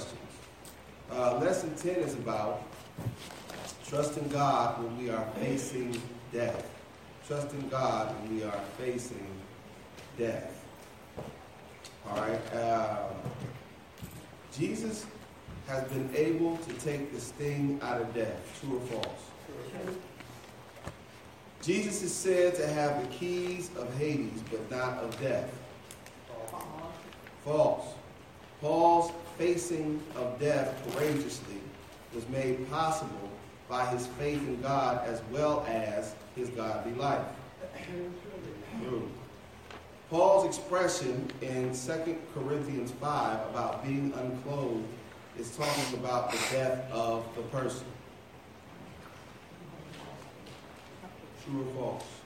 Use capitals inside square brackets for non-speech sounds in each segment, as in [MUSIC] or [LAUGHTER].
questions. Uh, lesson 10 is about trusting God when we are facing death. Trusting God when we are facing death. All right. Um, Jesus has been able to take the sting out of death. True or false? True. Jesus is said to have the keys of Hades, but not of death. False. Paul's facing of death courageously was made possible by his faith in God as well as his godly life. Paul's expression in 2 Corinthians 5 about being unclothed is talking about the death of the person. True or false?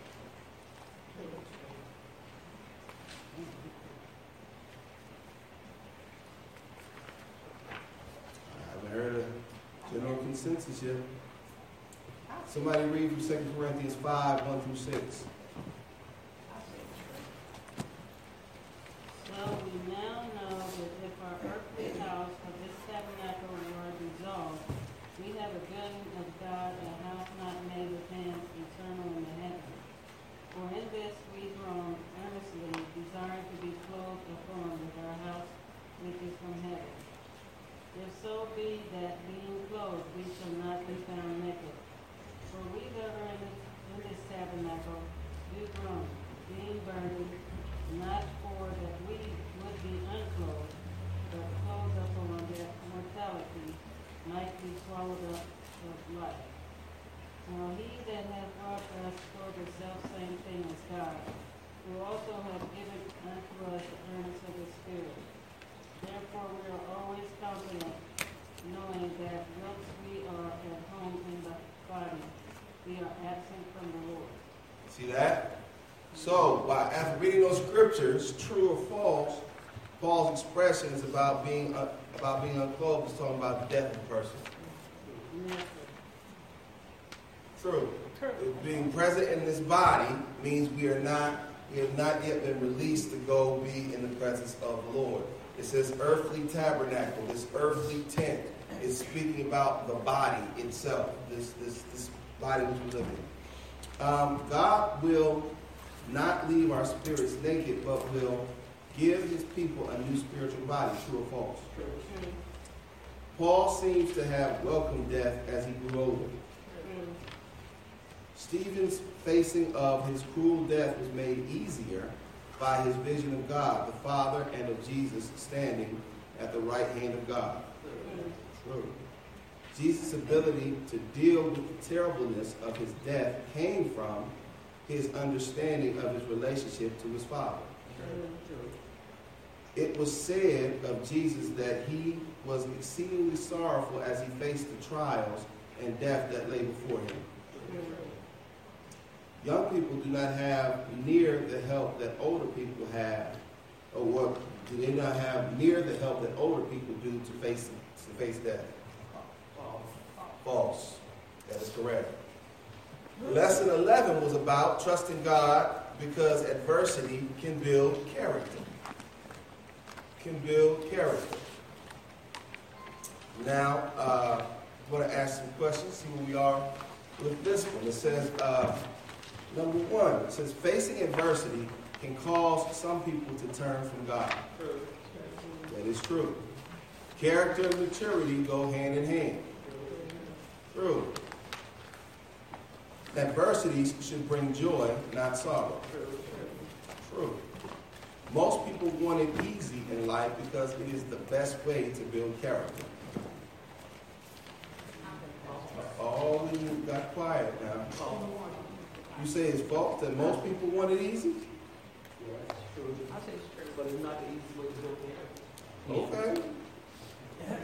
Heard a general consensus yet. Somebody read from 2 Corinthians 5, 1 through 6. Well, we now know that if our earthly house of this tabernacle were dissolved, we have a building of God, a house not made with hands, eternal in the heavens. For in this we groan earnestly, desiring to be clothed upon with our house which is from heaven. If so be that being clothed we shall not be found naked. For we that are in this, in this tabernacle do groan, being burdened, not for that we would be unclothed, but clothed upon that mortality might be swallowed up of life. Now he that hath brought us for the selfsame thing as God, who also hath given unto us the earnest of the Spirit. Therefore we are always confident, knowing that whilst we are at home in the body, we are absent from the Lord. See that? So, by after reading those scriptures, true or false, Paul's expression is about being uh, about being unclothed. It's talking about the death of a person. True. Being present in this body means we are not we have not yet been released to go be in the presence of the Lord. It says earthly tabernacle, this earthly tent is speaking about the body itself, this this this body which we live in. Um, God will not leave our spirits naked, but will give his people a new spiritual body. True or false? True. Paul seems to have welcomed death as he grew older. Stephen's facing of his cruel death was made easier by his vision of God, the Father, and of Jesus standing at the right hand of God. True. Jesus' ability to deal with the terribleness of his death came from his understanding of his relationship to his Father. It was said of Jesus that he was exceedingly sorrowful as he faced the trials and death that lay before him. Young people do not have near the help that older people have, or what do they not have near the help that older people do to face to face death? False. That is correct. Lesson 11 was about trusting God because adversity can build character. Can build character. Now, uh, I'm going to ask some questions, see where we are with this one. It says, uh, number one, it says, facing adversity can cause some people to turn from God. That is true. Character and maturity go hand in hand. True. Adversities should bring joy, not sorrow. True. Most people want it easy in life because it is the best way to build character. All of you got quiet now. You say it's false that most people want it easy? Yeah, it's true. I say it's true, but it's not the easy way to build character. Okay.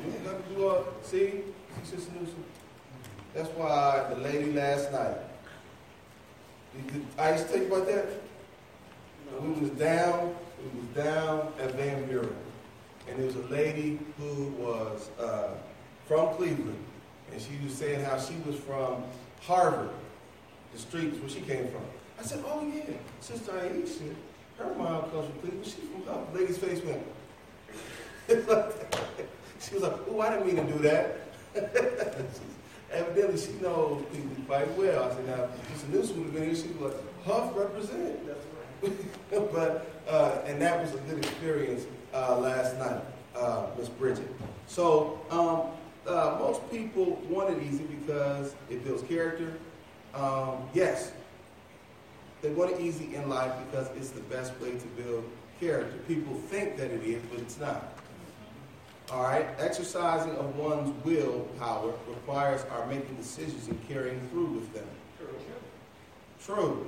You got to do a, see, Sister Newsom. That's why the lady last night. Could- I used to tell you about that. We was down, we was down at Van Buren, and there was a lady who was uh, from Cleveland, and she was saying how she was from Harvard, the streets where she came from. I said, "Oh yeah, Sister Aisha, her mom comes from Cleveland. She's from Harvard." The lady's face went. [LAUGHS] She was like, oh, I didn't mean to do that. [LAUGHS] Evidently, she knows people quite well. I said, now, Mr. Newsom would have been here, she was like, Hough represent. That's [LAUGHS] right. but, uh, and that was a good experience uh, last night, uh, Miss Bridget. So, um, uh, most people want it easy because it builds character. Um, yes, they want it easy in life because it's the best way to build character. People think that it is, but it's not. All right, exercising of one's willpower requires our making decisions and carrying through with them. True. True.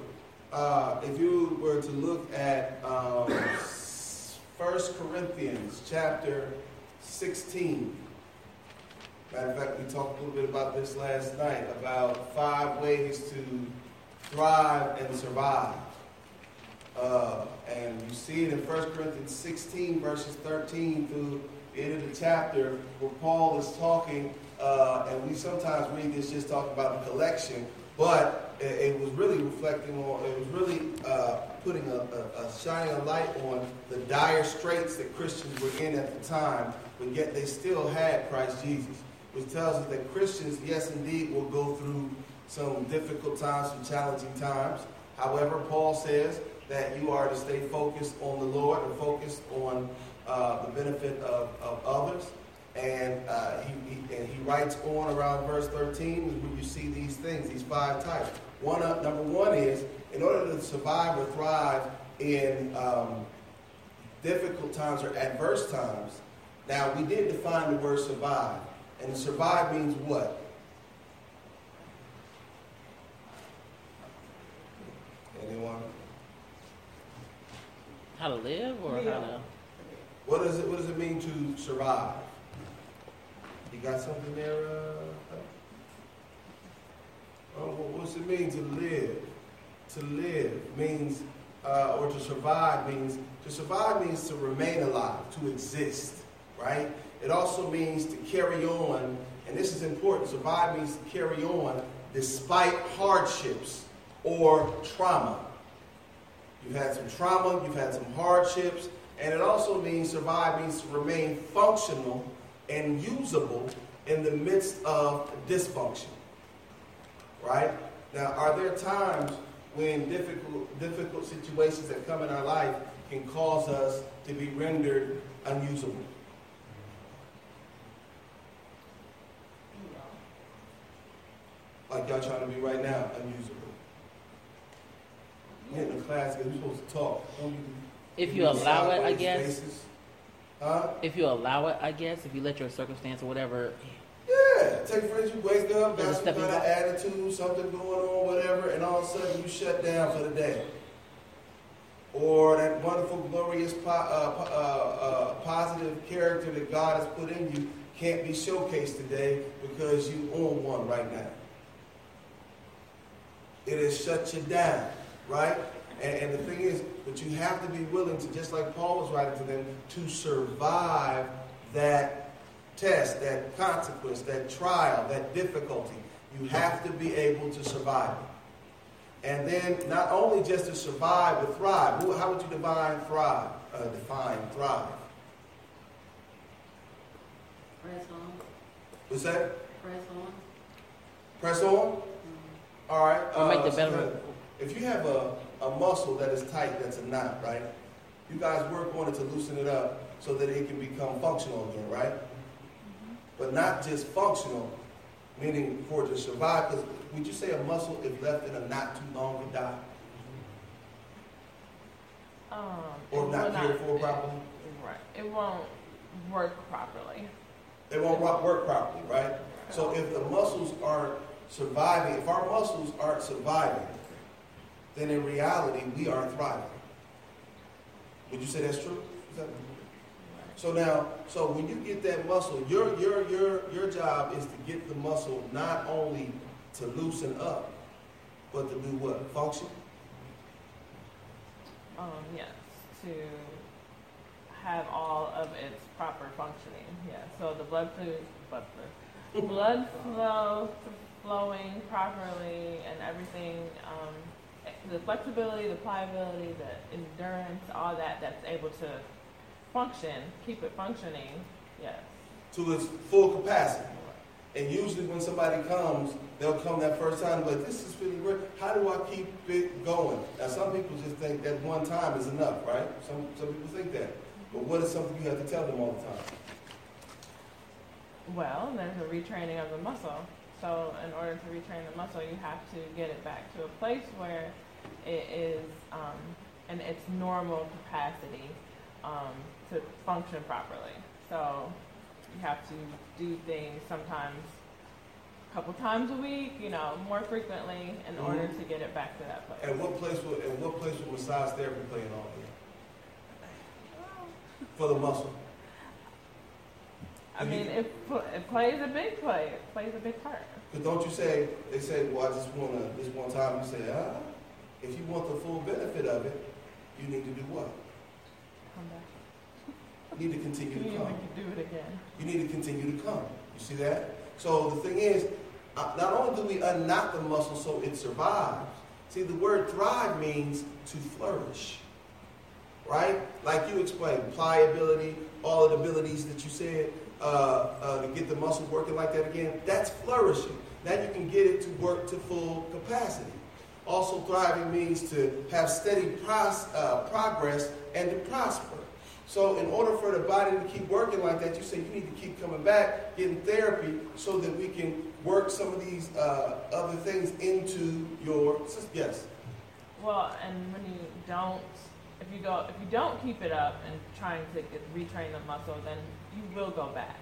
Uh, if you were to look at um, [COUGHS] 1 Corinthians chapter 16, matter of fact, we talked a little bit about this last night about five ways to thrive and survive. Uh, and you see it in 1 Corinthians 16, verses 13 through the end of the chapter, where Paul is talking, uh, and we sometimes read this just talking about the collection, but it, was really reflecting on, it was really uh, putting a, a, a shining light on the dire straits that Christians were in at the time, but yet they still had Christ Jesus, which tells us that Christians, yes, indeed, will go through some difficult times, some challenging times. However, Paul says that you are to stay focused on the Lord and focused on uh, the benefit of, of others. And, uh, he, he, and he writes on around verse 13 when you see these things, these five types. One, uh, number one is, in order to survive or thrive in um, difficult times or adverse times, now we did define the word survive. And survive means what? Anyone? How to live or how to? What does it What does it mean to survive? You got something there? Uh, oh, what- what's it mean to live? To live means, uh, or to survive means to survive means to remain alive, to exist, right? It also means to carry on, and this is important. Survive means to carry on despite hardships or trauma. You've had some trauma, you've had some hardships, and it also means survive means to remain functional and usable in the midst of dysfunction. Right? Now, are there times when difficult, difficult situations that come in our life can cause us to be rendered unusable? Like y'all trying to be right now, unusable. We're in the class, we're supposed to talk. If you allow it, I guess. faces. Huh? If you allow it, I guess. If you let your circumstance or whatever. Yeah, take for instance, you wake up, got some kind of attitude, something going on, whatever, and all of a sudden you shut down for the day. Or that wonderful, glorious, po- uh, uh, uh, positive character that God has put in you can't be showcased today because you own one right now. It has shut you down, right? And, and the thing is, but you have to be willing to, just like Paul was writing to them, to survive that test, that consequence, that trial, that difficulty. You have to be able to survive it. And then not only just to survive, but thrive. How would you define thrive? Uh, define thrive. Press on, What's that? press on. Press on. All right. Or make the so better- If you have a, a muscle that is tight, that's a knot, right? You guys work on it to loosen it up so that it can become functional again, right? But not just functional, meaning for it to survive. Because would you say a muscle, if left in a knot too long, would die? Um, Or it not will cared for properly? Right. It won't work properly. It won't work properly, right? So if the muscles aren't surviving, if our muscles aren't surviving, then in reality we aren't thriving. Would you say that's true? That- So now, so when you get that muscle, your your your your job is to get the muscle not only to loosen up, but to do what? Function. Um, yes, to have all of its proper functioning. Yeah. So the blood flow, blood flow, blood flow flowing properly, and everything. Um, the flexibility, the pliability, the endurance, all that that's able to function, keep it functioning. Yes. to its full capacity. And usually when somebody comes, they'll come that first time, but this is really great. How do I keep it going? Now, some people just think that one time is enough, right? Some, some people think that. But what is something you have to tell them all the time? Well, there's a retraining of the muscle. So in order to retrain the muscle, you have to get it back to a place where it is um, in its normal capacity um, to function properly. So you have to do things sometimes a couple times a week, you know, more frequently in Mhm. order to get it back to that place. And what place will and what place will massage therapy play in all this? For the muscle. I mean, it, it plays a big play. It plays a big part. Because don't you say, they say, well, I just want to, this one time, you say, ah, if you want the full benefit of it, you need to do what? Come back. You need to continue [LAUGHS] You to need come. to do it again. You need to continue to come. You see that? So the thing is, not only do we unknot the muscle so it survives, see, the word thrive means to flourish. Right? Like you explained, pliability, all of the abilities that you said uh, uh, to get the muscle working like that again, that's flourishing. Now you can get it to work to full capacity. Also, thriving means to have steady uh, progress and to prosper. So, in order for the body to keep working like that, you say you need to keep coming back, getting therapy, so that we can work some of these uh, other things into your system. Yes. Well, and when you don't, if you go, if you don't keep it up and trying to get, retrain the muscle, then you will go back.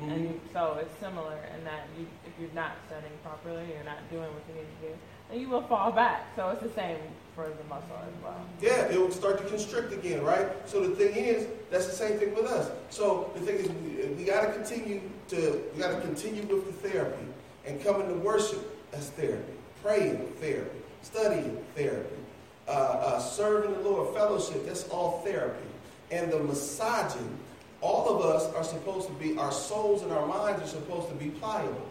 Mhm. And so it's similar in that you, if you're not studying properly, you're not doing what you need to do, then you will fall back. So it's the same for the muscle as well. Yeah, it will start to constrict again, right? So the thing is, that's the same thing with us. So the thing is, we, we got to continue to, we got to continue with the therapy and coming to worship as therapy, praying therapy, studying therapy, uh, uh, serving the Lord, fellowship. That's all therapy. And the massaging, all of us are supposed to be, our souls and our minds are supposed to be pliable.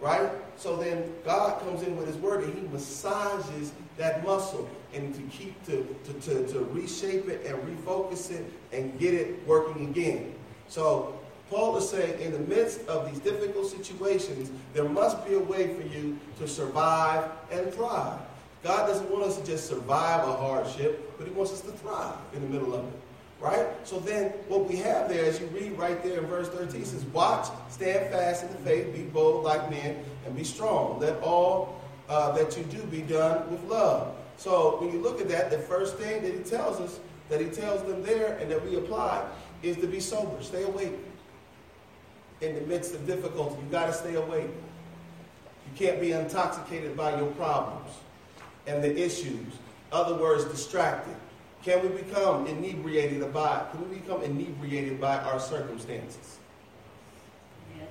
Right? So then God comes in with his word and he massages that muscle and to keep to, to, to, to reshape it and refocus it and get it working again. So Paul is saying in the midst of these difficult situations, there must be a way for you to survive and thrive. God doesn't want us to just survive a hardship, but he wants us to thrive in the middle of it. Right? So then what we have there, as you read right there in verse 13, says, Watch, stand fast in the faith, be bold like men, and be strong. Let all uh, that you do be done with love. So when you look at that, the first thing that he tells us, that he tells them there and that we apply, is to be sober. Stay awake. In the midst of difficulty, you got to stay awake. You can't be intoxicated by your problems and the issues. Other words, distracted. Can we become inebriated by? Can we become inebriated by our circumstances? Yes.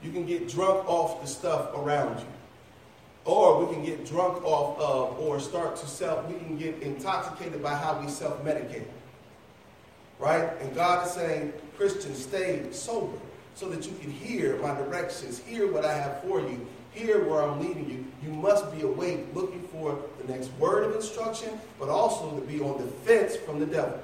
You can get drunk off the stuff around you. Or we can get drunk off of or start to self, we can get intoxicated by how we self-medicate. Right? And God is saying, Christians, stay sober so that you can hear my directions, hear what I have for you, hear where I'm leading you. You must be awake, looking for the next word of instruction, but also to be on defense from the devil.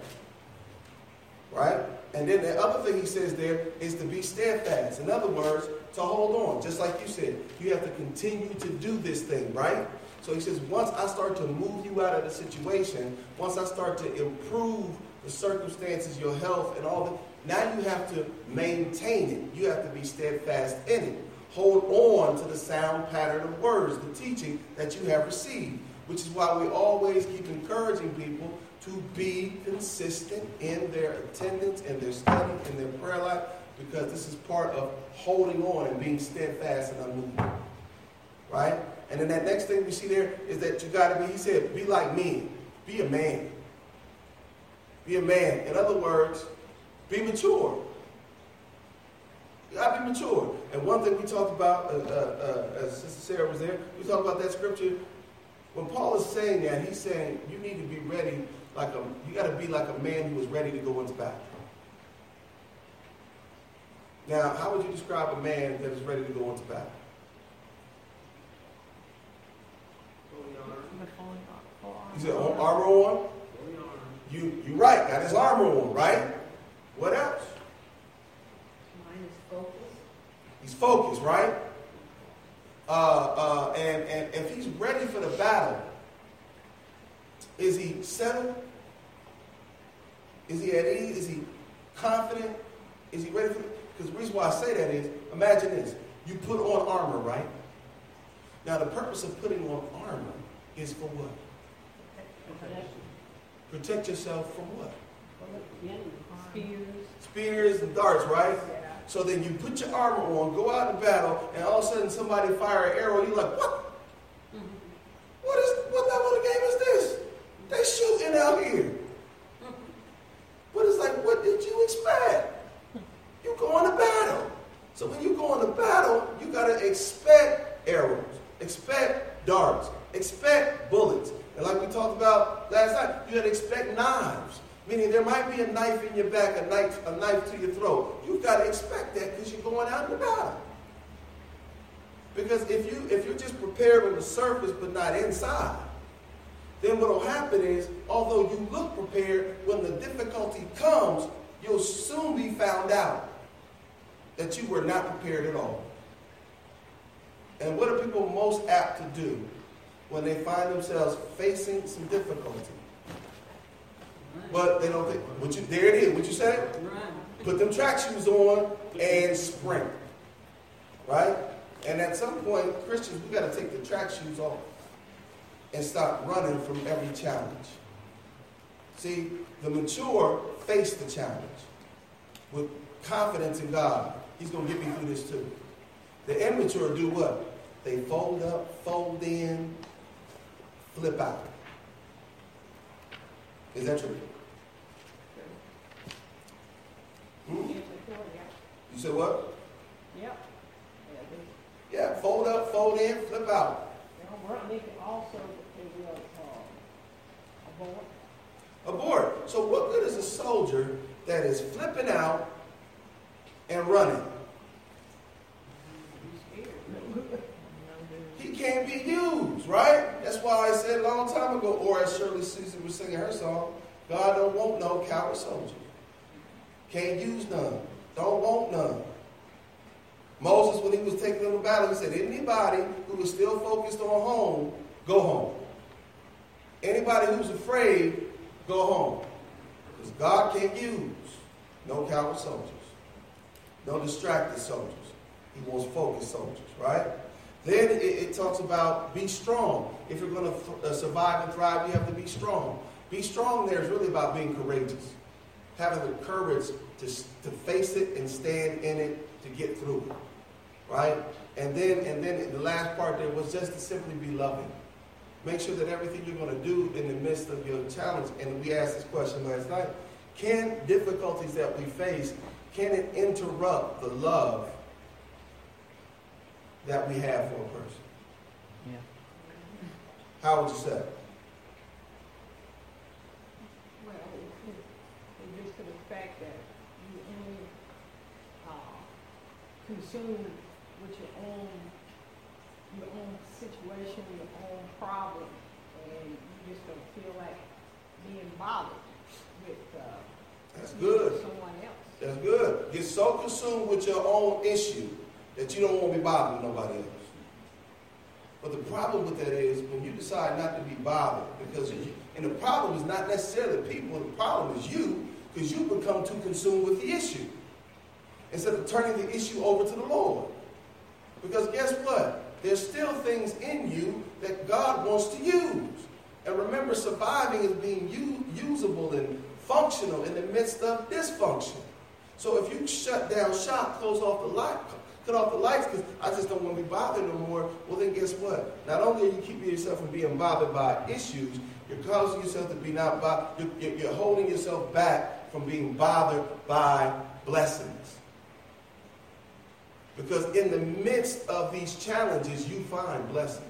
Right? And then the other thing he says there is to be steadfast. In other words, to hold on. Just like you said, you have to continue to do this thing, right? So he says, once I start to move you out of the situation, once I start to improve the circumstances, your health, and all that, now you have to maintain it. You have to be steadfast in it. Hold on to the sound pattern of words, the teaching that you have received, which is why we always keep encouraging people to be consistent in their attendance, in their study, in their prayer life, because this is part of holding on and being steadfast and unmovable. Right? And then that next thing we see there is that you got to be, he said, be like me. Be a man. Be a man. In other words, be mature. You got to be mature. And one thing we talked about, uh, uh, uh, as Sister Sarah was there, we talked about that scripture. When Paul is saying that, he's saying you need to be ready like a, you got to be like a man who is ready to go into battle. Now, how would you describe a man that is ready to go into battle? Said, "Oh, armor on. You, you right, got his armor on, right? What else? Focused, right? Uh, uh, and, and if he's ready for the battle, is he settled? Is he at ease? Is he confident? Is he ready for Because the reason why I say that is, imagine this. You put on armor, right? Now the purpose of putting on armor is for what? Protect yourself from what? Spears. Spears and darts, right? Yeah. So then you put your armor on, go out in battle, and all of a sudden somebody fire an arrow, you're like, what? Mm-hmm. What is what level of game is this? They shooting out here. Mm-hmm. But it's like, what did you expect? You going to battle. So when you go into battle, you gotta expect arrows, expect darts, expect bullets. And like we talked about last night, you gotta expect knives. Meaning there might be a knife in your back, a knife, a knife to your throat. You've got to expect that because you're going out in the battle. Because if you if you're just prepared on the surface but not inside, then what will happen is, although you look prepared, when the difficulty comes, you'll soon be found out that you were not prepared at all. And what are people most apt to do when they find themselves facing some difficulty? But they don't think, what you, there it is, what you said? Put them track shoes on and sprint. Right? And at some point, Christians, we got to take the track shoes off and stop running from every challenge. See, the mature face the challenge with confidence in God. He's going to get me through this too. The immature do what? They fold up, fold in, flip out. Is that true? Hmm? You said what? Yep. Yeah, fold up, fold in, flip out. Also, abort. Abort. So what good is a soldier that is flipping out and running? He can't be used, right? That's why I said a long time ago, or as Shirley Caesar was singing her song, God don't want no coward soldier. Can't use none. Don't want none. Moses, when he was taking them to battle, he said, anybody who is still focused on home, go home. Anybody who's afraid, go home. Because God can't use no coward soldiers, no distracted soldiers. He wants focused soldiers, right? Then it, it talks about be strong. If you're going to uh, survive and thrive, you have to be strong. Be strong there is really about being courageous, having the courage to, to face it and stand in it to get through it, right? And then, and then the last part there was just to simply be loving. Make sure that everything you're going to do in the midst of your challenge, and we asked this question last night, can difficulties that we face, can it interrupt the love that we have for a person? Yeah. How would you say? Well, it, it, it just to the fact that you only, uh, consumed with your own, your own situation, your own problem, and you just don't feel like being bothered with, uh, That's good. someone else. That's good. You're so consumed with your own issue that you don't want to be bothering nobody else. But the problem with that is when you decide not to be bothered because you, and the problem is not necessarily people, the problem is you because you become too consumed with the issue instead of turning the issue over to the Lord. Because guess what? There's still things in you that God wants to use. And remember, surviving is being u- usable and functional in the midst of dysfunction. So if you shut down shop, close off the light, cut off the lights because I just don't want to be bothered no more, well then guess what? Not only are you keeping yourself from being bothered by issues, you're causing yourself to be not bothered, you're, you're holding yourself back from being bothered by blessings. Because in the midst of these challenges, you find blessings.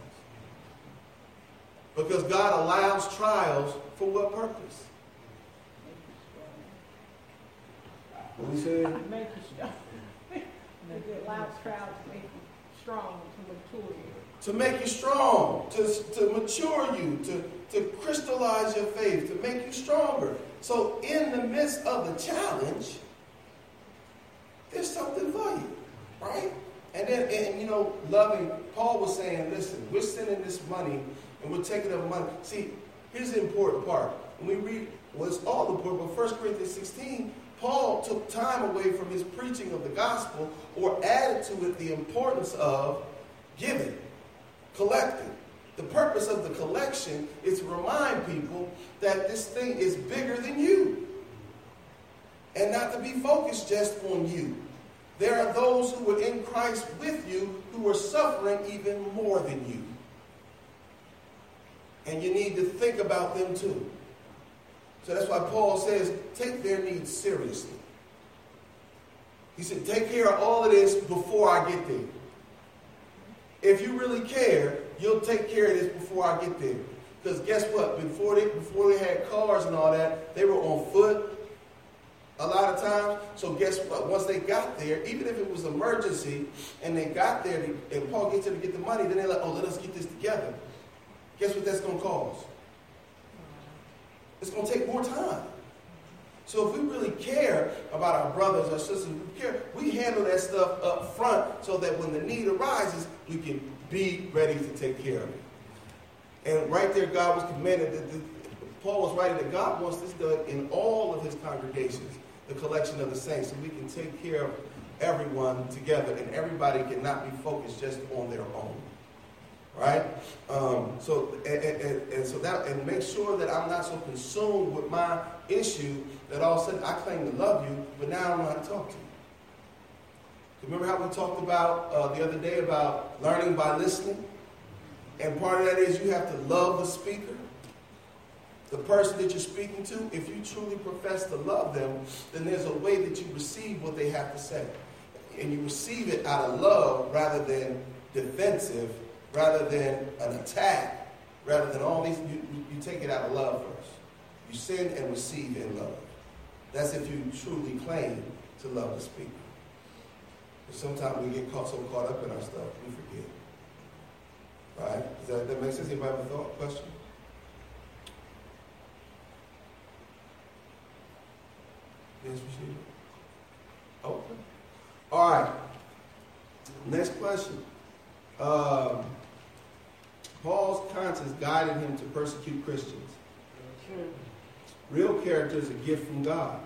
Because God allows trials for what purpose? What we said? Trials to make you strong, to mature you. to make you strong, to, to mature you, to, to crystallize your faith, to make you stronger. So, in the midst of the challenge, there's something for you, right? And then, and you know, loving. Paul was saying, listen, we're sending this money and we're taking up money. See, here's the important part. When we read, well, it's all important, but 1 Corinthians 16, Paul took time away from his preaching of the gospel or added to it the importance of giving, collecting. The purpose of the collection is to remind people that this thing is bigger than you and not to be focused just on you. There are those who are in Christ with you who are suffering even more than you. And you need to think about them too. So that's why Paul says, take their needs seriously. He said, take care of all of this before I get there. If you really care, you'll take care of this before I get there. Because guess what? Before they before they had cars and all that, they were on foot a lot of times. So guess what? Once they got there, even if it was emergency and they got there and Paul gets there to get the money, then they're like, oh, let us get this together. Guess what that's going to cause? It's going to take more time. So if we really care about our brothers or sisters, we care, we handle that stuff up front so that when the need arises, we can be ready to take care of it. And right there, God was commanded that the, Paul was writing that God wants this done in all of his congregations, the collection of the saints, so we can take care of everyone together and everybody cannot be focused just on their own right? Um, so and, and, and, so that and make sure that I'm not so consumed with my issue that all of a sudden I claim to love you, but now I don't know how to talk to you. Remember how we talked about uh, the other day about learning by listening, and part of that is you have to love the speaker. The person that you're speaking to, if you truly profess to love them, then there's a way that you receive what they have to say. And you receive it out of love rather than defensive rather than an attack, rather than all these, you, you take it out of love first. You send and receive in love. That's if you truly claim to love the speaker. But sometimes we get caught so caught up in our stuff, we forget. Right? Does that, that make sense? Anybody have a thought, question? Yes, proceed. Okay. All right. Next question. Um, Paul's conscience guided him to persecute Christians. Real character is a gift from God.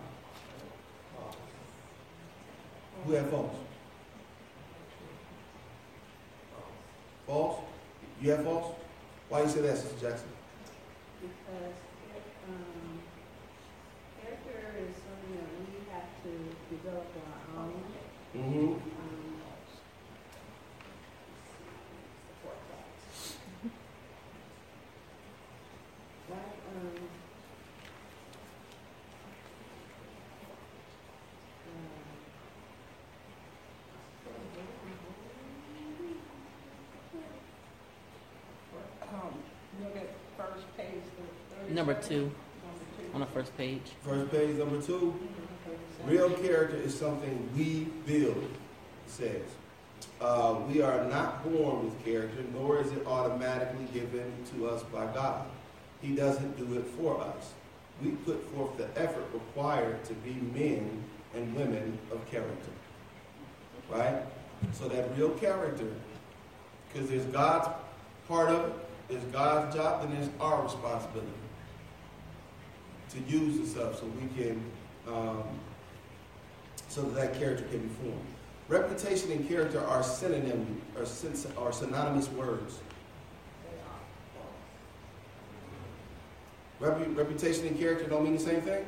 Who had false? False? You have false? Why you say that, Sister Jackson? Because um, character is something that we have to develop on our own. Mm-hmm. Um, Right, um, Um, look at first page, the third. Number two on the first page. First page, number two. Real character is something we build, it says. Uh, we are not born with character, nor is it automatically given to us by God. He doesn't do it for us. We put forth the effort required to be men and women of character. Right? So that real character, because there's God's part of it, there's God's job, then there's our responsibility to use the stuff so we can, um, so that that character can be formed. Reputation and character are synonym, are, syn- are synonymous words. Repu- reputation and character don't mean the same thing?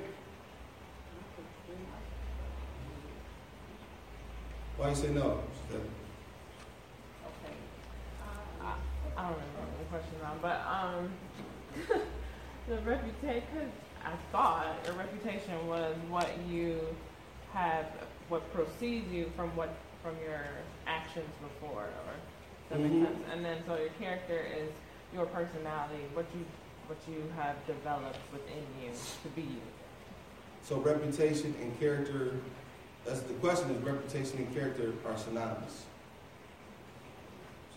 Why you say no? Okay. I, I don't remember the question now, but um, [LAUGHS] the reputation. I thought your reputation was what you have, what precedes you from what from your actions before, or does that Mhm. make sense? And then so your character is your personality, what you what you have developed within you to be you. So reputation and character, that's the question is reputation and character are synonymous.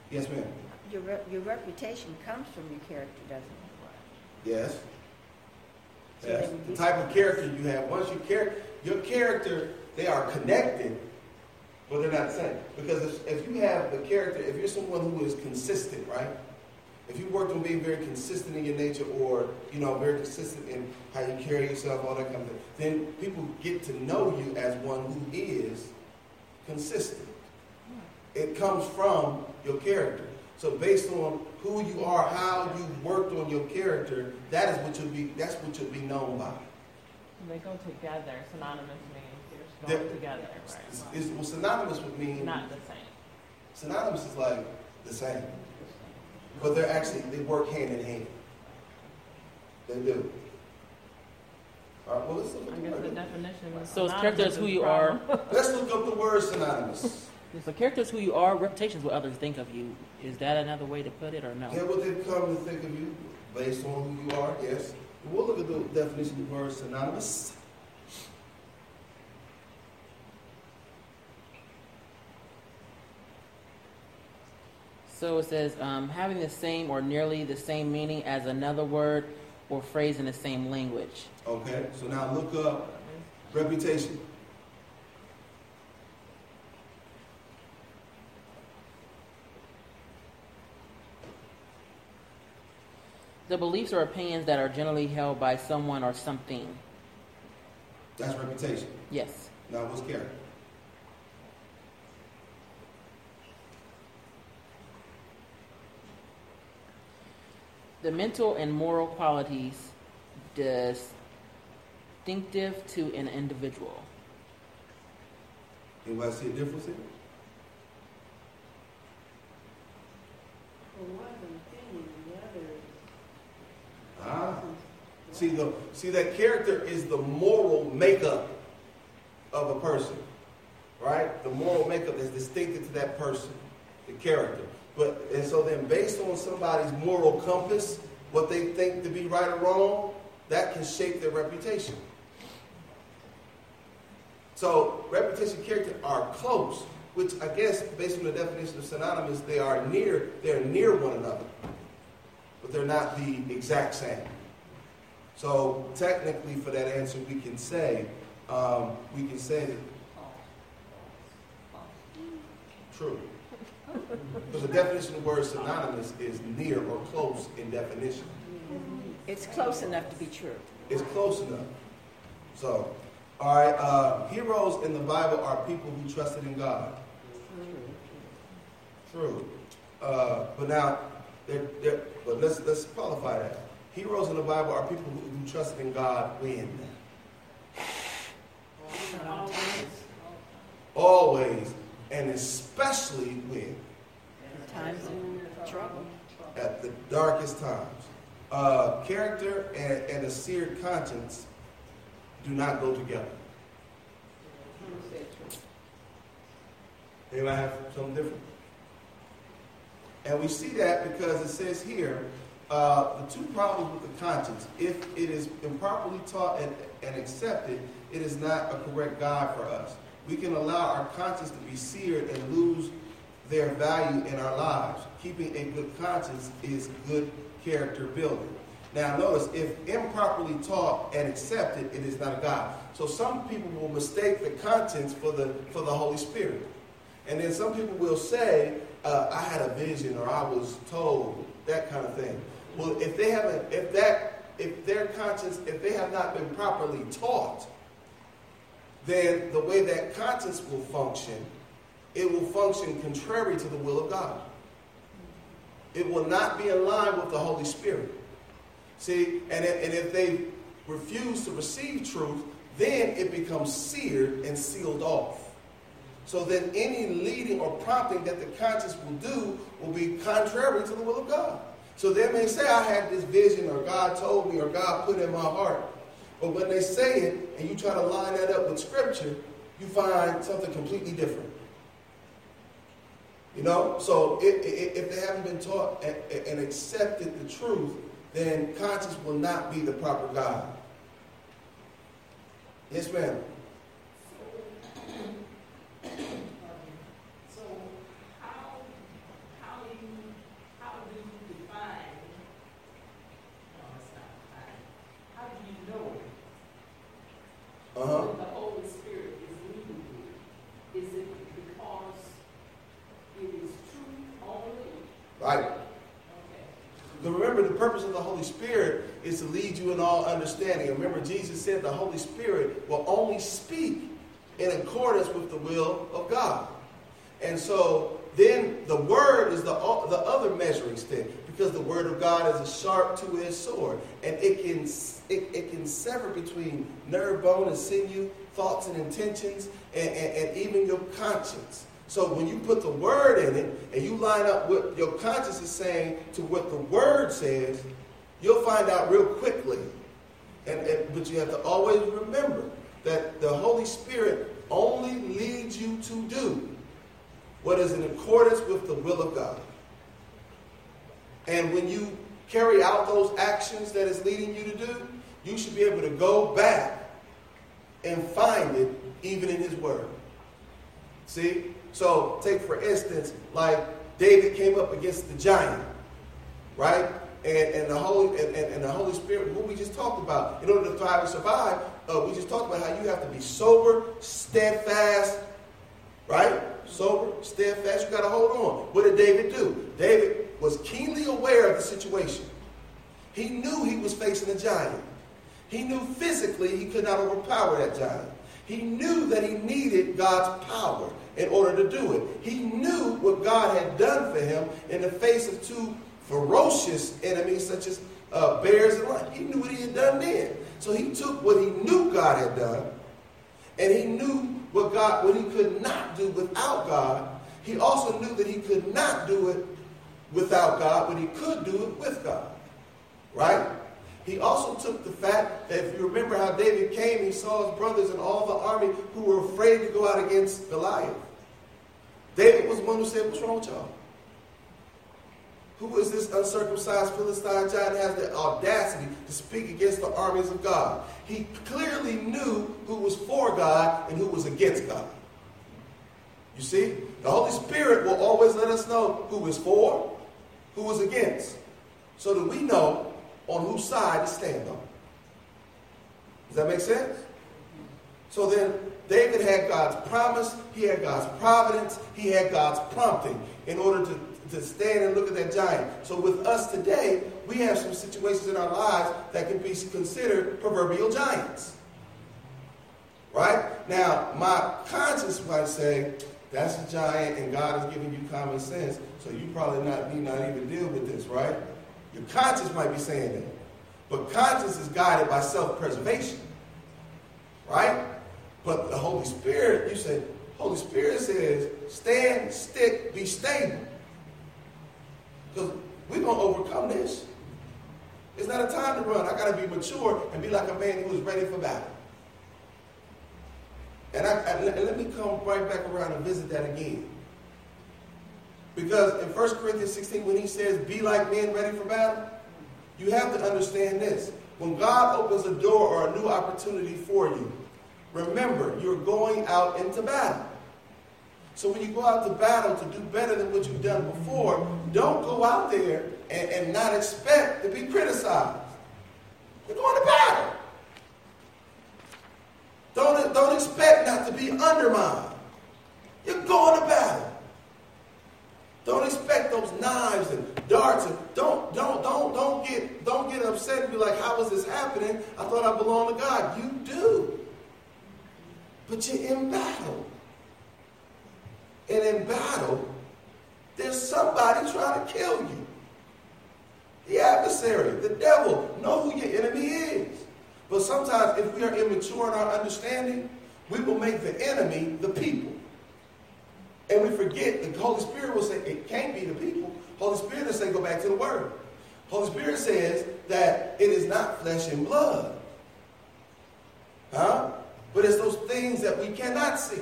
Yes, ma'am. Your, re- your reputation comes from your character, doesn't it? Yes. The type of character you have. Once you care, your character, they are connected, but they're not the same. Because if, if you have the character, if you're someone who is consistent, right? If you worked on being very consistent in your nature or, you know, very consistent in how you carry yourself, all that kind of thing, then people get to know you as one who is consistent. It comes from your character. So based on who you are, how you worked on your character, that is what you'll be that's what you'll be known by. They go together. Synonymous means you're going They're- together, right? it's, well, synonymous would mean Not the same. synonymous is like the same. But they're actually they work hand in hand. They do. All right, well let's look I up the guess the definition is So it's synonymous character is who you problem. Let's look up the word synonymous. So character is who you are. Reputation is what others think of you. Is that another way to put it, or no? Yeah, what they come to think of you based on who you are, yes. We'll look at the definition of the word synonymous. So it says um, having the same or nearly the same meaning as another word or phrase in the same language. Okay, so now look up reputation. The beliefs or opinions that are generally held by someone or something. That's reputation. Yes. Now what's character? The mental and moral qualities distinctive to an individual. Anybody see a difference here? For one opinion, the other Ah. See the see that character is the moral makeup of a person. Right? The moral makeup is distinctive to that person, the character. But and so then based on somebody's moral compass, what they think to be right or wrong, that can shape their reputation. So reputation and character are close, which I guess based on the definition of synonymous, they are near, they're near one another. But they're not the exact same. So technically for that answer we can say, um, we can say that true. Because the definition of the word synonymous is near or close in definition. It's close enough to be true. It's close enough. So, all right, uh, heroes in the Bible are people who trusted in God. True. Uh, but now, they're, they're, but let's let's qualify that. Heroes in the Bible are people who, trusted in God when? always, Always, and especially when? Times of trouble. At the darkest times. Uh, character and, and a seared conscience do not go together. Anybody have something different? And we see that because it says here, uh, the two problems with the conscience. If it is improperly taught and, and accepted, it is not a correct guide for us. We can allow our conscience to be seared and lose their value in our lives. Keeping a good conscience is good character building. Now, notice if improperly taught and accepted, it is not a guide. So some people will mistake the conscience for the for the Holy Spirit, and then some people will say, uh, "I had a vision" or "I was told," that kind of thing. Well, if they haven't, if that, if their conscience, if they have not been properly taught, then the way that conscience will function, it will function contrary to the will of God. It will not be in line with the Holy Spirit. See, and and if they refuse to receive truth, then it becomes seared and sealed off. So then any leading or prompting that the conscience will do will be contrary to the will of God. So they may say, I had this vision, or God told me, or God put in my heart. But when they say it and you try to line that up with Scripture, you find something completely different. You know, so if, they haven't been taught and, and accepted the truth, then conscience will not be the proper guide. Yes, ma'am. uh-huh. the Holy Spirit is leading you, is it because it is true only? Right. Okay. Remember, the purpose of the Holy Spirit is to lead you in all understanding. Remember, Jesus said the Holy Spirit will only speak in accordance with the will of God. And so then the word is the, the other measuring stick because the word of God is a sharp two-edged sword and it can, it, it can sever between nerve, bone, and sinew, thoughts and intentions, and, and, and even your conscience. So when you put the word in it and you line up what your conscience is saying to what the word says, you'll find out real quickly. And, and, but you have to always remember that the Holy Spirit only leads you to do what is in accordance with the will of God. And when you carry out those actions that is leading you to do, you should be able to go back and find it even in his word. See? So take for instance, like David came up against the giant, right? And, and the Holy and, and, the Holy Spirit, what we just talked about, in order to thrive and survive, uh, we just talked about how you have to be sober, steadfast, right? Sober, steadfast. You got to hold on. What did David do? David was keenly aware of the situation. He knew he was facing a giant. He knew physically he could not overpower that giant. He knew that he needed God's power in order to do it. He knew what God had done for him in the face of two ferocious enemies such as uh, bears and lions. He knew what he had done then. So he took what he knew God had done, and he knew what God what he could not do without God. He also knew that he could not do it without God, but he could do it with God. Right? He also took the fact that if you remember how David came, he saw his brothers and all the army who were afraid to go out against Goliath. David was the one who said, What's wrong with y'all? Who is this uncircumcised Philistine giant has the audacity to speak against the armies of God? He clearly knew who was for God and who was against God. You see, the Holy Spirit will always let us know who is for, who is against, so that we know on whose side to stand on. Does that make sense? So then, David had God's promise, he had God's providence, he had God's prompting in order to to stand and look at that giant. So with us today, we have some situations in our lives that can be considered proverbial giants. Right? Now, my conscience might say, that's a giant and God is giving you common sense, so you probably not need not even deal with this, right? Your conscience might be saying that. But conscience is guided by self-preservation. Right? But the Holy Spirit, you said, Holy Spirit says, stand, stick, be stable. Because we're going to overcome this. It's not a time to run. I got to be mature and be like a man who is ready for battle. And, I, let me come right back around and visit that again. Because in 1 Corinthians 16, when he says, be like men ready for battle, you have to understand this. When God opens a door or a new opportunity for you, remember, you're going out into battle. So when you go out to battle to do better than what you've done before, don't go out there and, and not expect to be criticized. You're going to battle. Don't, don't expect not to be undermined. You're going to battle. Don't expect those knives and darts and don't don't don't don't get don't get upset and be like, how is this happening? I thought I belonged to God. You do. But you're in battle. And in battle, there's somebody trying to kill you. The adversary, the devil, know who your enemy is. But sometimes, if we are immature in our understanding, we will make the enemy the people. And we forget the Holy Spirit will say it can't be the people. Holy Spirit will say go back to the Word. Holy Spirit says that it is not flesh and blood. Huh? But it's those things that we cannot see.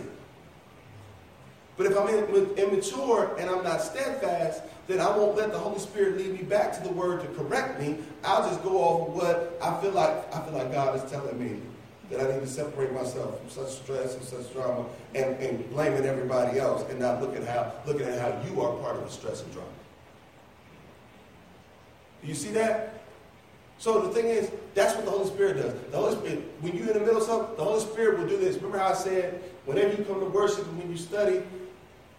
But if I'm immature and I'm not steadfast, then I won't let the Holy Spirit lead me back to the Word to correct me. I'll just go off of what I feel like I feel like God is telling me that I need to separate myself from such stress and such drama and, and blaming everybody else and not looking how looking at how you are part of the stress and drama. Do you see that? So the thing is, that's what the Holy Spirit does. The Holy Spirit, when you're in the middle of something, the Holy Spirit will do this. Remember how I said, whenever you come to worship and when you study,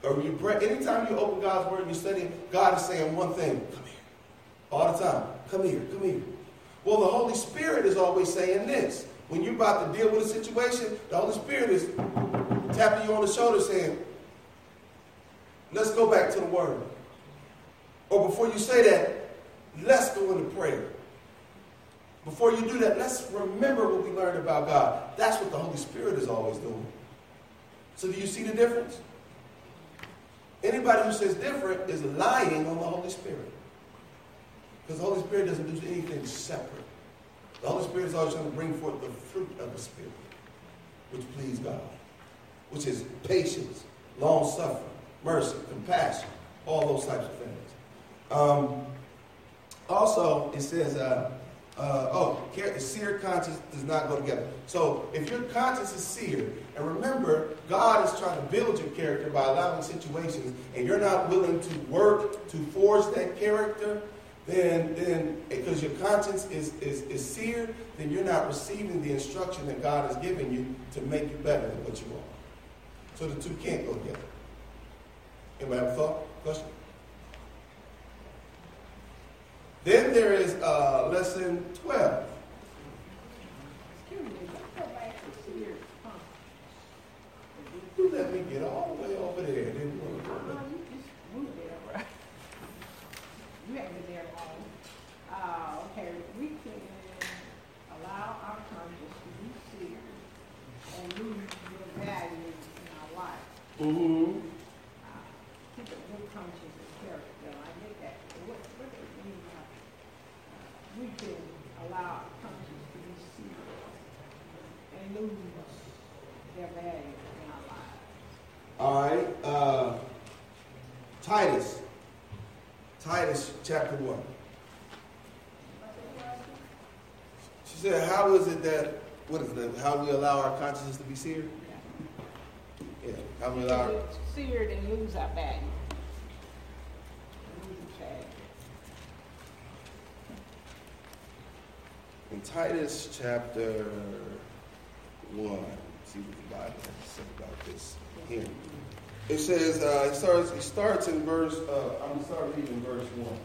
or you pray, anytime you open God's word and you study, God is saying one thing, come here. All the time. Come here, come here. Well, the Holy Spirit is always saying this. When you're about to deal with a situation, the Holy Spirit is tapping you on the shoulder saying, let's go back to the Word. Or before you say that, let's go into prayer. Before you do that, let's remember what we learned about God. That's what the Holy Spirit is always doing. So do you see the difference? Anybody who says different is lying on the Holy Spirit. Because the Holy Spirit doesn't do anything separate. The Holy Spirit is always trying to bring forth the fruit of the Spirit, which please God, which is patience, long suffering, mercy, compassion, all those types of things. Um, also, it says, uh, uh, oh, seared conscience does not go together. So if your conscience is seared, and remember, God is trying to build your character by allowing situations, and you're not willing to work to forge that character, then, then because your conscience is, is, is seared, then you're not receiving the instruction that God has given you to make you better than what you are. So the two can't go together. Anybody have a thought? Question? Then there is uh, lesson 12. Excuse me, go back to seared You let me get all the way over there. Didn't you want to go No, there? you just moved there, right? You haven't been there long. Uh, okay, we can allow our conscience to be seared and lose their value in our life. Mm-hmm. Uh, Keep a good conscience and character, I get that. But What, what does it mean by, uh, we can allow to be seared and lose their value in our lives? All right. Uh, Titus. Titus chapter 1. She said, How is it that, what is that, how we allow our consciousness to be seared? We allow. Get Seared and lose our value. Lose value. In Titus chapter 1, see what the Bible has to say about this here. It says, uh, it, starts, it starts in verse, uh, I'm going to start reading verse 1.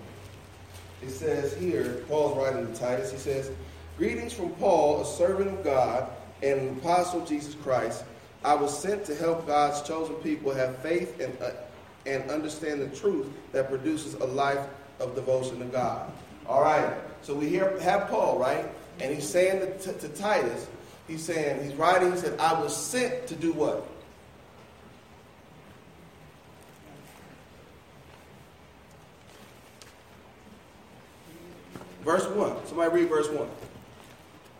It says here, Paul's writing to Titus, he says, Greetings from Paul, a servant of God and an apostle of Jesus Christ. I was sent to help God's chosen people have faith and, uh, and understand the truth that produces a life of devotion to God. All right, so we hear, have Paul, right? And he's saying to, to, Titus, he's saying, he's writing, he said, I was sent to do what? Verse 1. Somebody read verse 1.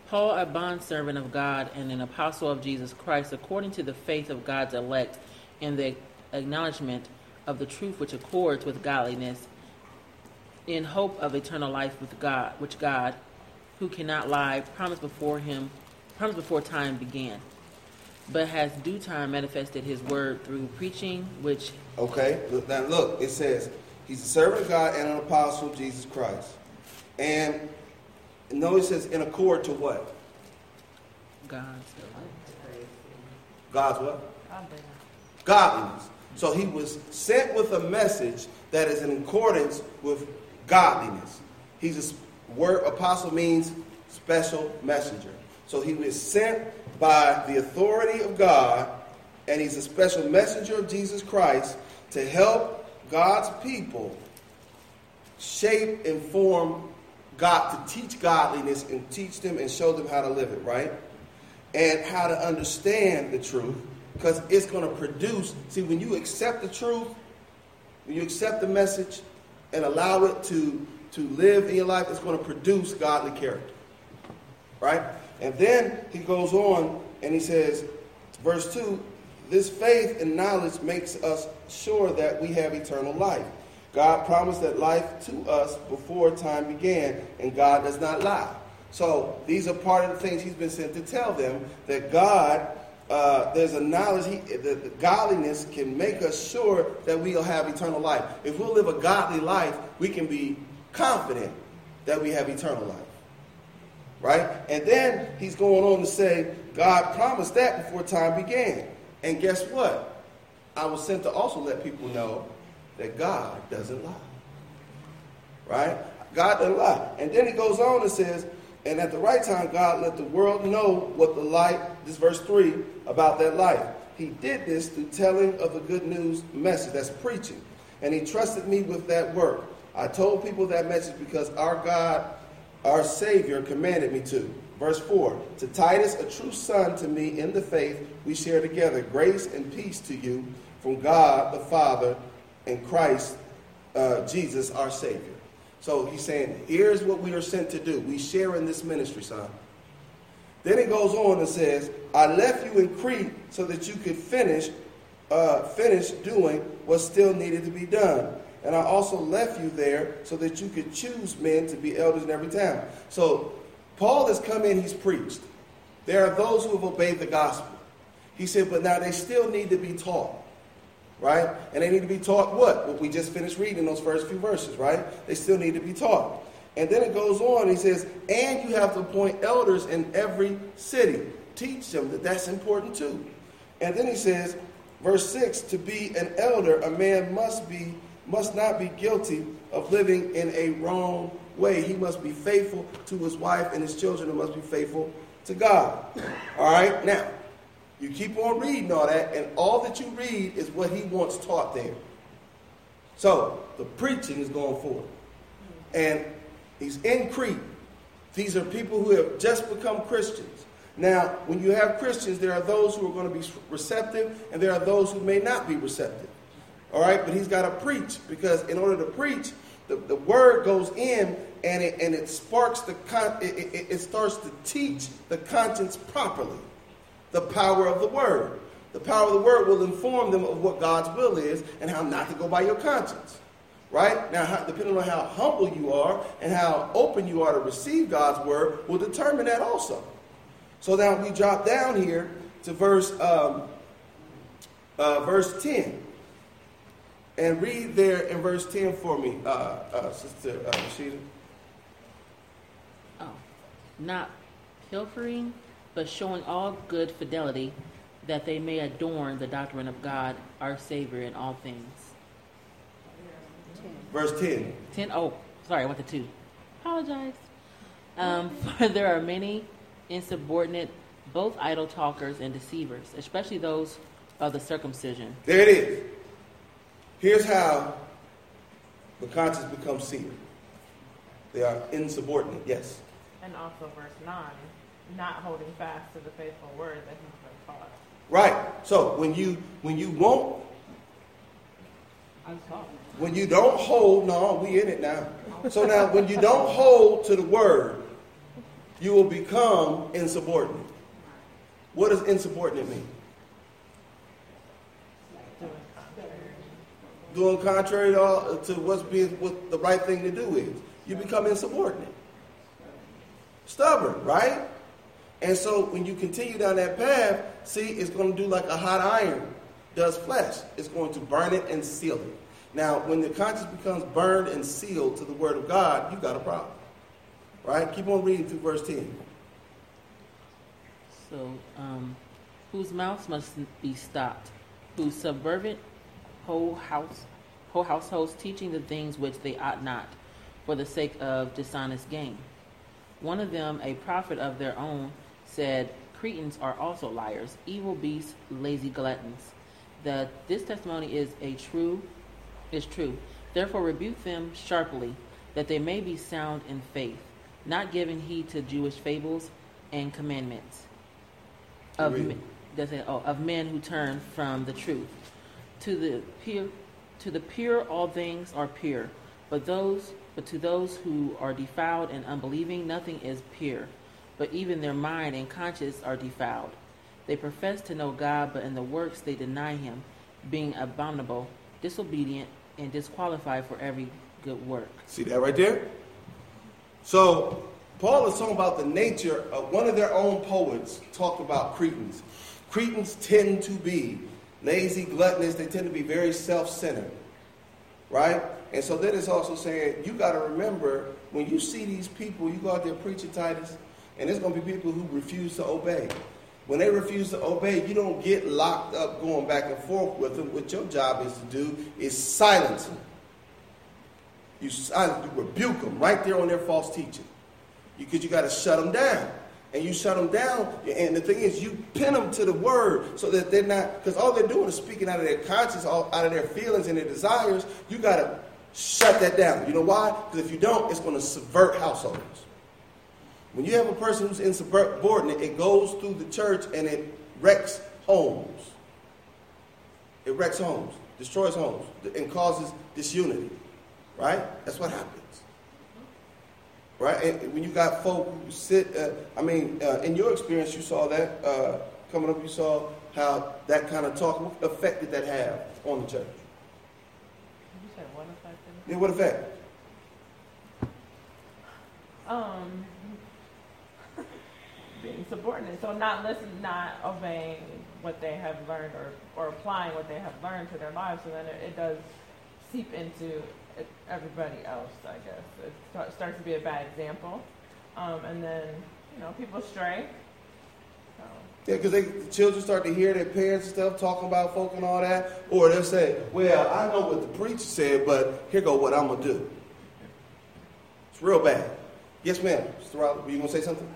Paul, a bondservant of God and an apostle of Jesus Christ, according to the faith of God's elect and the acknowledgement of the truth which accords with godliness, in hope of eternal life with God, which God, who cannot lie, promised before him, promised before time began, but has due time manifested his word through preaching, which Okay, now look, it says, he's a servant of God and an apostle of Jesus Christ. And notice it says, in accord to what? God's God's what? God. Godliness. So he was sent with a message that is in accordance with godliness. He's a word apostle means special messenger. So he was sent by the authority of God, and he's a special messenger of Jesus Christ to help God's people shape and form God, to teach godliness and teach them and show them how to live it, right? And how to understand the truth, because it's going to produce. See, when you accept the truth, when you accept the message and allow it to, to live in your life, it's going to produce godly character, right? And then he goes on and he says, verse 2 this faith and knowledge makes us sure that we have eternal life. God promised that life to us before time began, and God does not lie. So these are part of the things He's been sent to tell them that God, uh, there's a knowledge, he, that the godliness can make us sure that we'll have eternal life. If we'll live a godly life, we can be confident that we have eternal life. Right? And then he's going on to say, God promised that before time began. And guess what? I was sent to also let people know that God doesn't lie. Right? God doesn't lie. And then he goes on and says, and at the right time, God let the world know what the light, this verse 3, about that light. He did this through telling of the good news message, that's preaching. And he trusted me with that work. I told people that message because our God, our Savior, commanded me to. Verse 4 To Titus, a true son to me in the faith, we share together grace and peace to you from God the Father and Christ uh, Jesus, our Savior. So he's saying, here's what we are sent to do. We share in this ministry, son. Then it goes on and says, I left you in Crete so that you could finish, uh, finish doing what still needed to be done. And I also left you there so that you could choose men to be elders in every town. So Paul has come in, he's preached. There are those who have obeyed the gospel. He said, but now they still need to be taught right? And they need to be taught what? What we just finished reading those first few verses, right? They still need to be taught. And then it goes on, he says, and you have to appoint elders in every city. Teach them that that's important too. And then he says, verse 6, to be an elder, a man must be must not be guilty of living in a wrong way. He must be faithful to his wife and his children and must be faithful to God. All right? Now, you keep on reading all that, and all that you read is what he wants taught there. So the preaching is going forward. And he's in Crete. These are people who have just become Christians. Now, when you have Christians, there are those who are going to be receptive, and there are those who may not be receptive. All right, but he's got to preach because in order to preach, the, the word goes in and it, and it sparks the con- it, it, it starts to teach the conscience properly the power of the word. The power of the word will inform them of what God's will is and how not to go by your conscience. Right? Now, depending on how humble you are and how open you are to receive God's word, will determine that also. So now we drop down here to verse um, uh, verse 10. And read there in verse 10 for me, uh, uh, Sister uh, Rashida. Oh, not pilfering but showing all good fidelity, that they may adorn the doctrine of God, our Savior, in all things. Verse 10. 10, oh, sorry, I went to 2. Apologize. Um, [LAUGHS] for there are many insubordinate, both idle talkers and deceivers, especially those of the circumcision. There it is. Here's how the conscience becomes seared. They are insubordinate, yes. And also verse 9 not holding fast to the faithful word that he's been taught. Right. So when you when you won't when you don't hold, no, we in it now. So now when you don't hold to the word, you will become insubordinate. What does insubordinate mean? Doing contrary to, all, to what's being what the right thing to do is. You become insubordinate. Stubborn, right? And so when you continue down that path, see, it's going to do like a hot iron does flesh. It's going to burn it and seal it. Now, when the conscience becomes burned and sealed to the word of God, you've got a problem. Right? Keep on reading through verse 10. So, um, whose mouths must be stopped, whose subservient whole house, whole households teaching the things which they ought not, for the sake of dishonest gain. One of them, a prophet of their own, said, Cretans are also liars, evil beasts, lazy gluttons. That this testimony is a true is true. Therefore rebuke them sharply, that they may be sound in faith, not giving heed to Jewish fables and commandments of men, oh, of men who turn from the truth. To the pure to the pure all things are pure, but those but to those who are defiled and unbelieving nothing is pure but even their mind and conscience are defiled. They profess to know God, but in the works they deny him, being abominable, disobedient, and disqualified for every good work. See that right there? So, Paul is talking about the nature of one of their own poets talked about Cretans. Cretans tend to be lazy, gluttonous, they tend to be very self centered. Right? And so then it's also saying you got to remember when you see these people, you go out there preaching Titus, and there's going to be people who refuse to obey. When they refuse to obey, you don't get locked up going back and forth with them. What your job is to do is silence them. You silence, you rebuke them right there on their false teaching. Because you, you got to shut them down. And you shut them down. And the thing is, you pin them to the word so that they're not, because all they're doing is speaking out of their conscience, all, out of their feelings and their desires. You got to shut that down. You know why? Because if you don't, it's going to subvert households. When you have a person who's insubordinate, it goes through the church and it wrecks homes. It wrecks homes, destroys homes, and causes disunity. Right? That's what happens. Right? And when you got folk who sit, uh, I mean, uh, in your experience, you saw that uh, coming up, you saw how that kind of talk, what effect did that have on the church? You said what effect? Yeah, what effect? Um, subordinate. So not listening, not obeying what they have learned or, or applying what they have learned to their lives. So then it, it does seep into everybody else, I guess. It starts to be a bad example. Um, and then, you know, people stray. Yeah, because the children start to hear their parents and stuff talking about folk and all that. Or they'll say, well, I know what the preacher said, but here go what I'm to do. It's real bad. Yes, ma'am. Mr. Riley, were you to say something?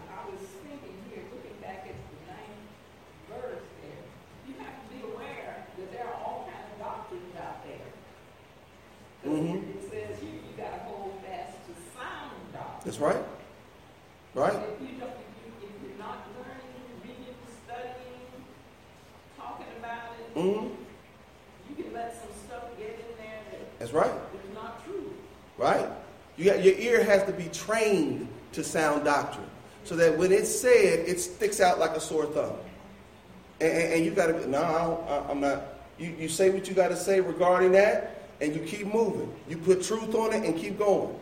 Mm-hmm. It says you, you got to hold fast to sound doctrine. That's right. Right. If you don't, if, you, if you're not learning, reading, studying, talking about it, mm-hmm. you can let some stuff get in there that That's right. It's not true. Right. You got, your ear has to be trained to sound doctrine, so that when it's said, it sticks out like a sore thumb. And, and, and you got to. No, I'm not. You, you say what you got to say regarding that and you keep moving. You put truth on it and keep going.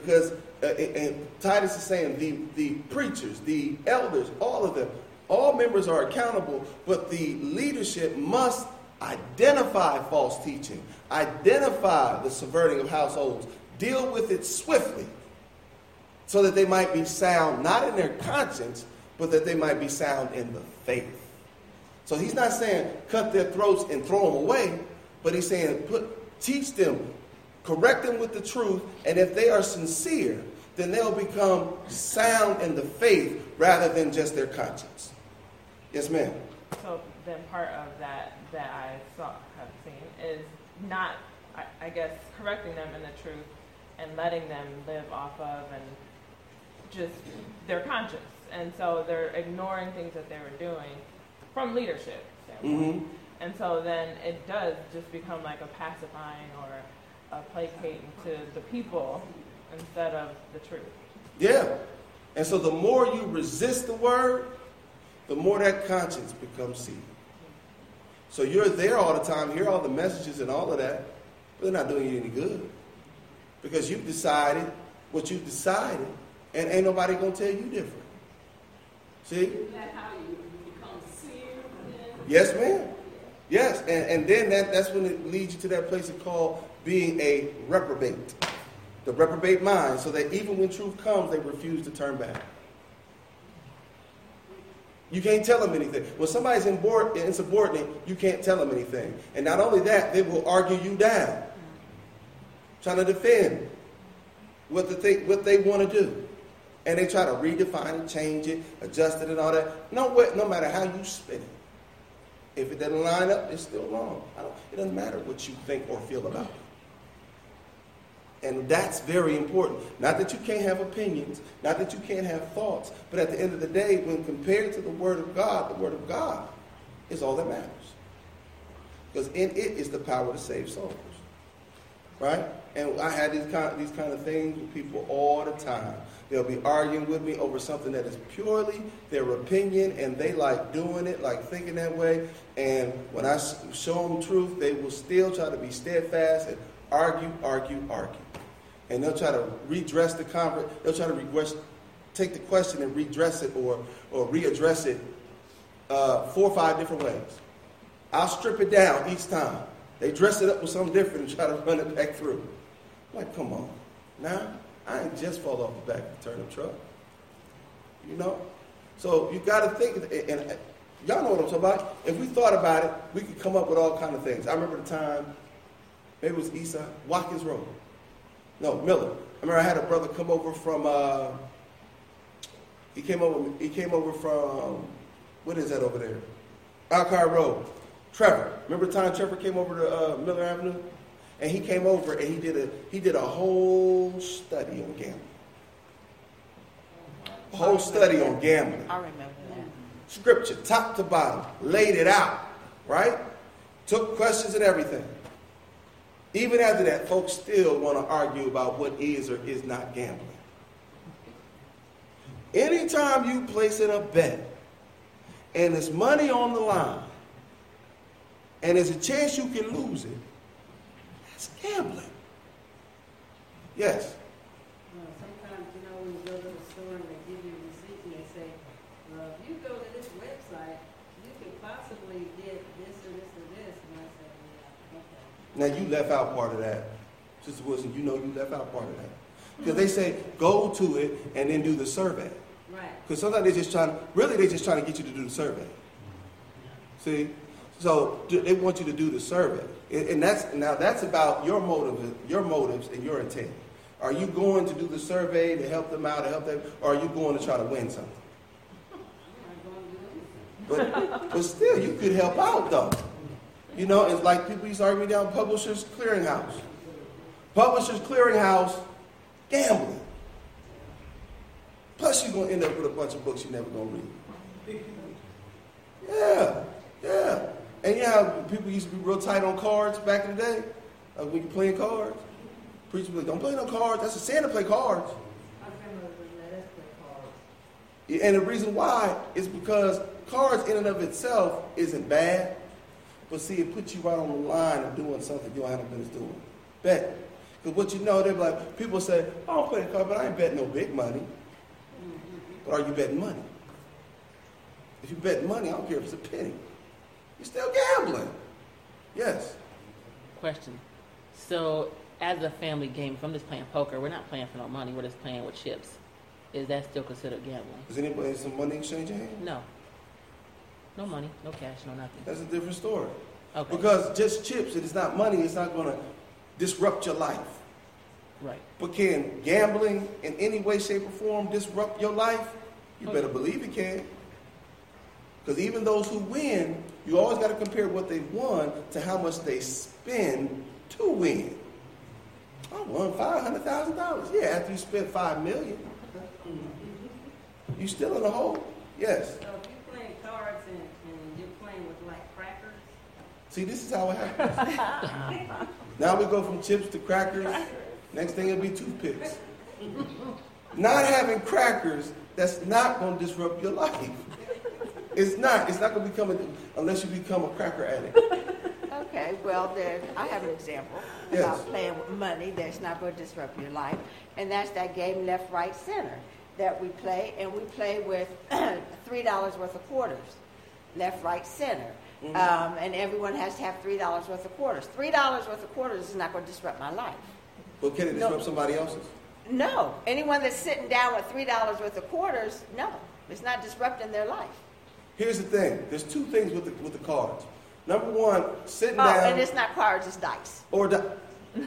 Because, uh, and Titus is saying the, the preachers, the elders, all of them, all members are accountable, but the leadership must identify false teaching, identify the subverting of households, deal with it swiftly, so that they might be sound, not in their conscience, but that they might be sound in the faith. So he's not saying cut their throats and throw them away, but he's saying put Teach them, correct them with the truth, and if they are sincere, then they'll become sound in the faith rather than just their conscience. Yes, ma'am. So then part of that that I saw have seen is not, I, I guess, correcting them in the truth and letting them live off of and just their conscience. And so they're ignoring things that they were doing from leadership standpoint. Mm-hmm. And so then it does just become like a pacifying or a placating to the people instead of the truth. Yeah. And so the more you resist the word, the more that conscience becomes seated. So you're there all the time, hear all the messages and all of that, but they're not doing you any good. Because you've decided what you've decided, and ain't nobody going to tell you different. See? Isn't that how you become seared? Yes, ma'am. Yes, and, and then that, that's when it leads you to that place of called being a reprobate. The reprobate mind, so that even when truth comes, they refuse to turn back. You can't tell them anything. When somebody's insubordinate, you can't tell them anything. And not only that, they will argue you down, trying to defend what, what they want to do. And they try to redefine it, change it, adjust it, and all that. No, no matter how you spin it. If it doesn't line up, it's still wrong. it doesn't matter what you think or feel about it. And that's very important. Not that you can't have opinions, not that you can't have thoughts, but at the end of the day, when compared to the Word of God, the Word of God is all that matters. Because in it is the power to save souls. Right? And I had these kind, of, these kind of things with people all the time. They'll be arguing with me over something that is purely their opinion, and they like doing it, like thinking that way. And when I show them truth, they will still try to be steadfast and argue, argue, argue. And they'll try to redress the conversation. They'll try to take the question and redress it or, or readdress it uh, four or five different ways. I'll strip it down each time. They dress it up with something different and try to run it back through. I'm like, come on. Now, I ain't just fall off the back of the turnip truck. You know? So you got to think, and y'all know what I'm talking about. If we thought about it, we could come up with all kind of things. I remember the time, maybe it was East Watkins Road. No, Miller. I remember I had a brother come over from. Uh, he came over. He came over from. What is that over there? Alcar Road. Trevor. Remember the time Trevor came over to uh, Miller Avenue, and he came over and he did a he did a whole study on gambling. A whole study on gambling. I remember that. Scripture, top to bottom, laid it out, right? Took questions and everything. Even after that, folks still want to argue about what is or is not gambling. Anytime you place in a bet and there's money on the line and there's a chance you can lose it, that's gambling. Yes. Well, sometimes, you know, when you go to the store and they give you a receipt and they say, well, if you go to this website, you could possibly get this or this or this, and I say, yeah, okay. Now you left out part of that. Sister Wilson, you know you left out part of that. Because they say go to it and then do the survey. Right. Because sometimes they're just trying, really they're just trying to get you to do the survey. See? So they want you to do the survey. And that's, now that's about your motive, your motives and your intent. Are you going to do the survey to help them out, to help them, or are you going to try to win something? I'm not going to do anything. But, but still, you could help out though. You know, it's like people used to argue down Publishers Clearinghouse. Publishers Clearinghouse, gambling. Plus, you're going to end up with a bunch of books you're never going to read. Yeah, yeah. And you know how people used to be real tight on cards back in the day? Uh, when you're playing cards? Preachers like, don't play no cards. That's a sin to play cards. And the reason why is because cards in and of itself isn't bad, but see, it puts you right on the line of doing something you don't have no business doing. Bet. Because what you know, they're like, people say, I don't play the card, but I ain't betting no big money. But are you betting money? If you bet money, I don't care if it's a penny. You're still gambling. Yes. Question. So, as a family game, if I'm just playing poker, we're not playing for no money. We're just playing with chips. Is that still considered gambling? Is anybody some money exchange in hand? No. No money, no cash, no nothing. That's a different story. Okay. Because just chips, it is not money, it's not going to disrupt your life. right. But can gambling in any way, shape, or form disrupt your life? You Oh, better believe it can. Because even those who win, you always got to compare what they've won to how much they spend to win. I won five hundred thousand dollars. Yeah, after you spent five million, you still in the hole. Yes. So if you're playing cards and, and you're playing with like crackers, See, this is how it happens. [LAUGHS] now we go from chips to crackers. Next thing it'll be toothpicks. not having crackers, that's not going to disrupt your life. It's not. It's not going to become a, unless you become a cracker addict. Okay, well, there, I have an example Yes. about playing with money that's not going to disrupt your life, and that's that game left, right, center that we play, and we play with [CLEARS THROAT] three dollars worth of quarters, left, right, center, Mm-hmm. um, and everyone has to have three dollars worth of quarters. Three dollars worth of quarters is not going to disrupt my life. But can it No. disrupt somebody else's? No, anyone that's sitting down with three dollars worth of quarters, no, it's not disrupting their life. Here's the thing. There's two things with the, with the cards. Number one, sitting Oh, down and it's not cards, it's dice. or di-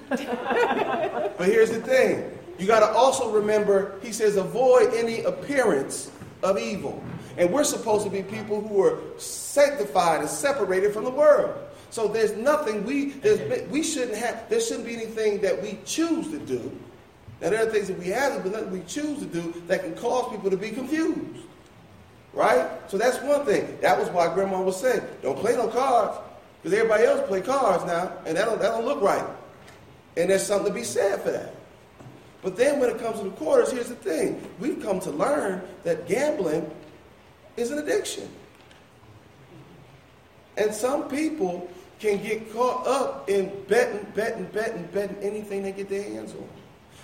But here's the thing. You got to also remember, he says, avoid any appearance of evil. And we're supposed to be people who are sanctified and separated from the world. So there's nothing we there's, we shouldn't have. There shouldn't be anything that we choose to do. Now there are things that we have, but nothing we choose to do that can cause people to be confused. Right? So that's one thing. That was why Grandma was saying, don't play no cards. Because everybody else play cards now, and that don't, that don't look right. And there's something to be said for that. But then when it comes to the quarters, here's the thing. We've come to learn that gambling is an addiction. And some people can get caught up in betting, betting, betting, betting anything they get their hands on.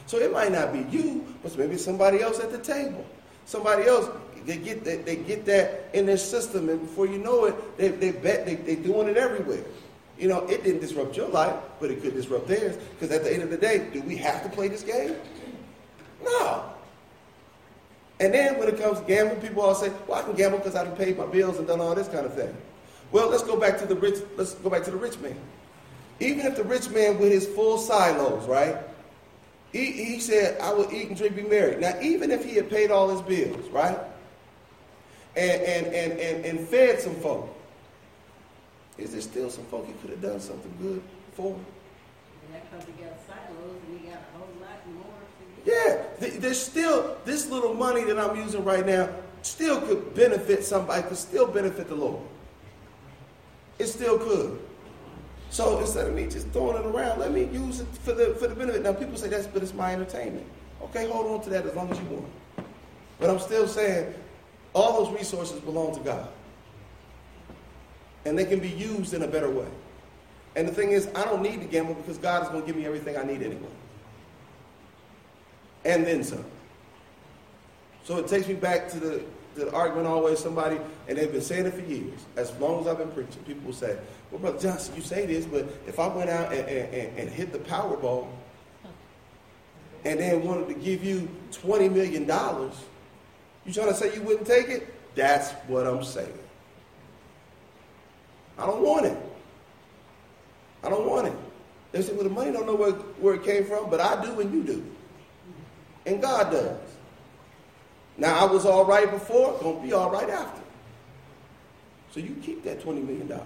So it might not be you, but maybe somebody else at the table. Somebody else, they get that, they get that in their system, and before you know it, they, they bet, they, they're doing it everywhere. You know, it didn't disrupt your life, but it could disrupt theirs. Because at the end of the day, do we have to play this game? No. And then when it comes to gambling, people all say, "Well, I can gamble because I've paid my bills and done all this kind of thing." Well, let's go back to the rich. Let's go back to the rich man. Even if the rich man with his full silos, right? He, he said, I will eat and drink, be merry. Now, even if he had paid all his bills, right? And, and, and, and, and fed some folk, is there still some folk he could have done something good for? That comes silos and you got a whole lot more to get. Yeah, th- there's still, this little money that I'm using right now still could benefit somebody, could still benefit the Lord. It still could. So instead of me just throwing it around, let me use it for the, for the benefit. Now, people say that's, but it's my entertainment. Okay, hold on to that as long as you want. But I'm still saying all those resources belong to God. And they can be used in a better way. And the thing is, I don't need to gamble because God is going to give me everything I need anyway. And then some. So it takes me back to the, to the argument always somebody, and they've been saying it for years, as long as I've been preaching. People will say, Well, Brother Johnson, you say this, but if I went out and, and, and, hit the Powerball and then wanted to give you $20 million, you trying to say you wouldn't take it? That's what I'm saying. I don't want it. I don't want it. They say, well, the money don't know where, where it came from, but I do and you do. And God does. Now, I was all right before, gonna be all right after. So you keep that $20 million.